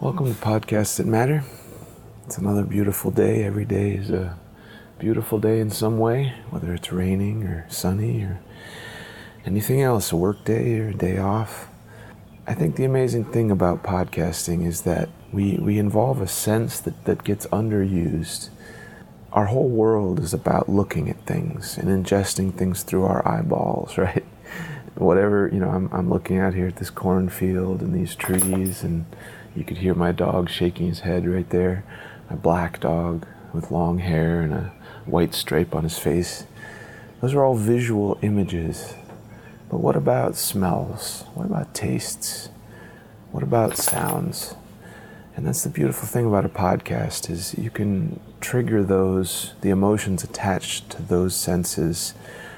podcasts that matter. It's another beautiful day. Every day is a beautiful day in some way, whether it's raining or sunny or anything else, a work day or a day off. I think the amazing thing about podcasting is that we, we involve a sense that, that gets underused. Our whole world is about looking at things and ingesting things through our eyeballs, right? Whatever, you know, I'm, I'm looking out here at this cornfield and these trees, and you could hear my dog shaking his head right there. My black dog with long hair and a white stripe on his face. Those are all visual images. But what about smells? What about tastes? What about sounds? And that's the beautiful thing about a podcast is you can trigger those the emotions attached to those senses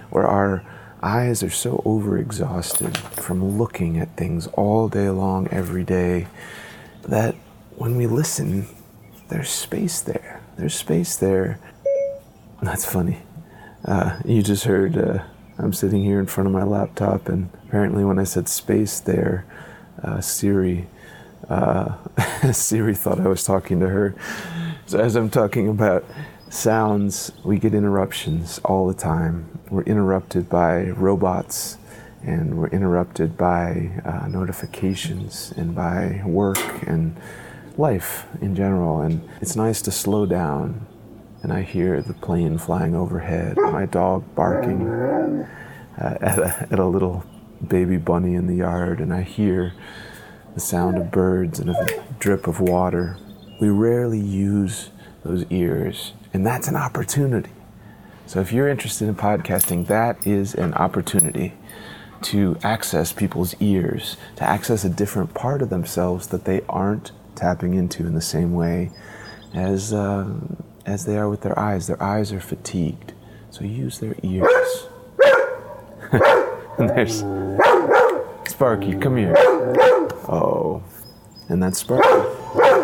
where our eyes are so overexhausted from looking at things all day long every day that when we listen there's space there. There's space there. That's funny. Uh, you just heard uh, I'm sitting here in front of my laptop, and apparently, when I said space there, uh, Siri uh, Siri thought I was talking to her. So as I'm talking about sounds, we get interruptions all the time. We're interrupted by robots, and we're interrupted by uh, notifications, and by work, and life in general. And it's nice to slow down. And I hear the plane flying overhead, my dog barking uh, at, a, at a little baby bunny in the yard, and I hear the sound of birds and a drip of water. We rarely use those ears, and that's an opportunity. So if you're interested in podcasting, that is an opportunity to access people's ears, to access a different part of themselves that they aren't tapping into in the same way as, uh, as they are with their eyes. Their eyes are fatigued, so use their ears. and there's Sparky, come here. Oh, and that's Sparky.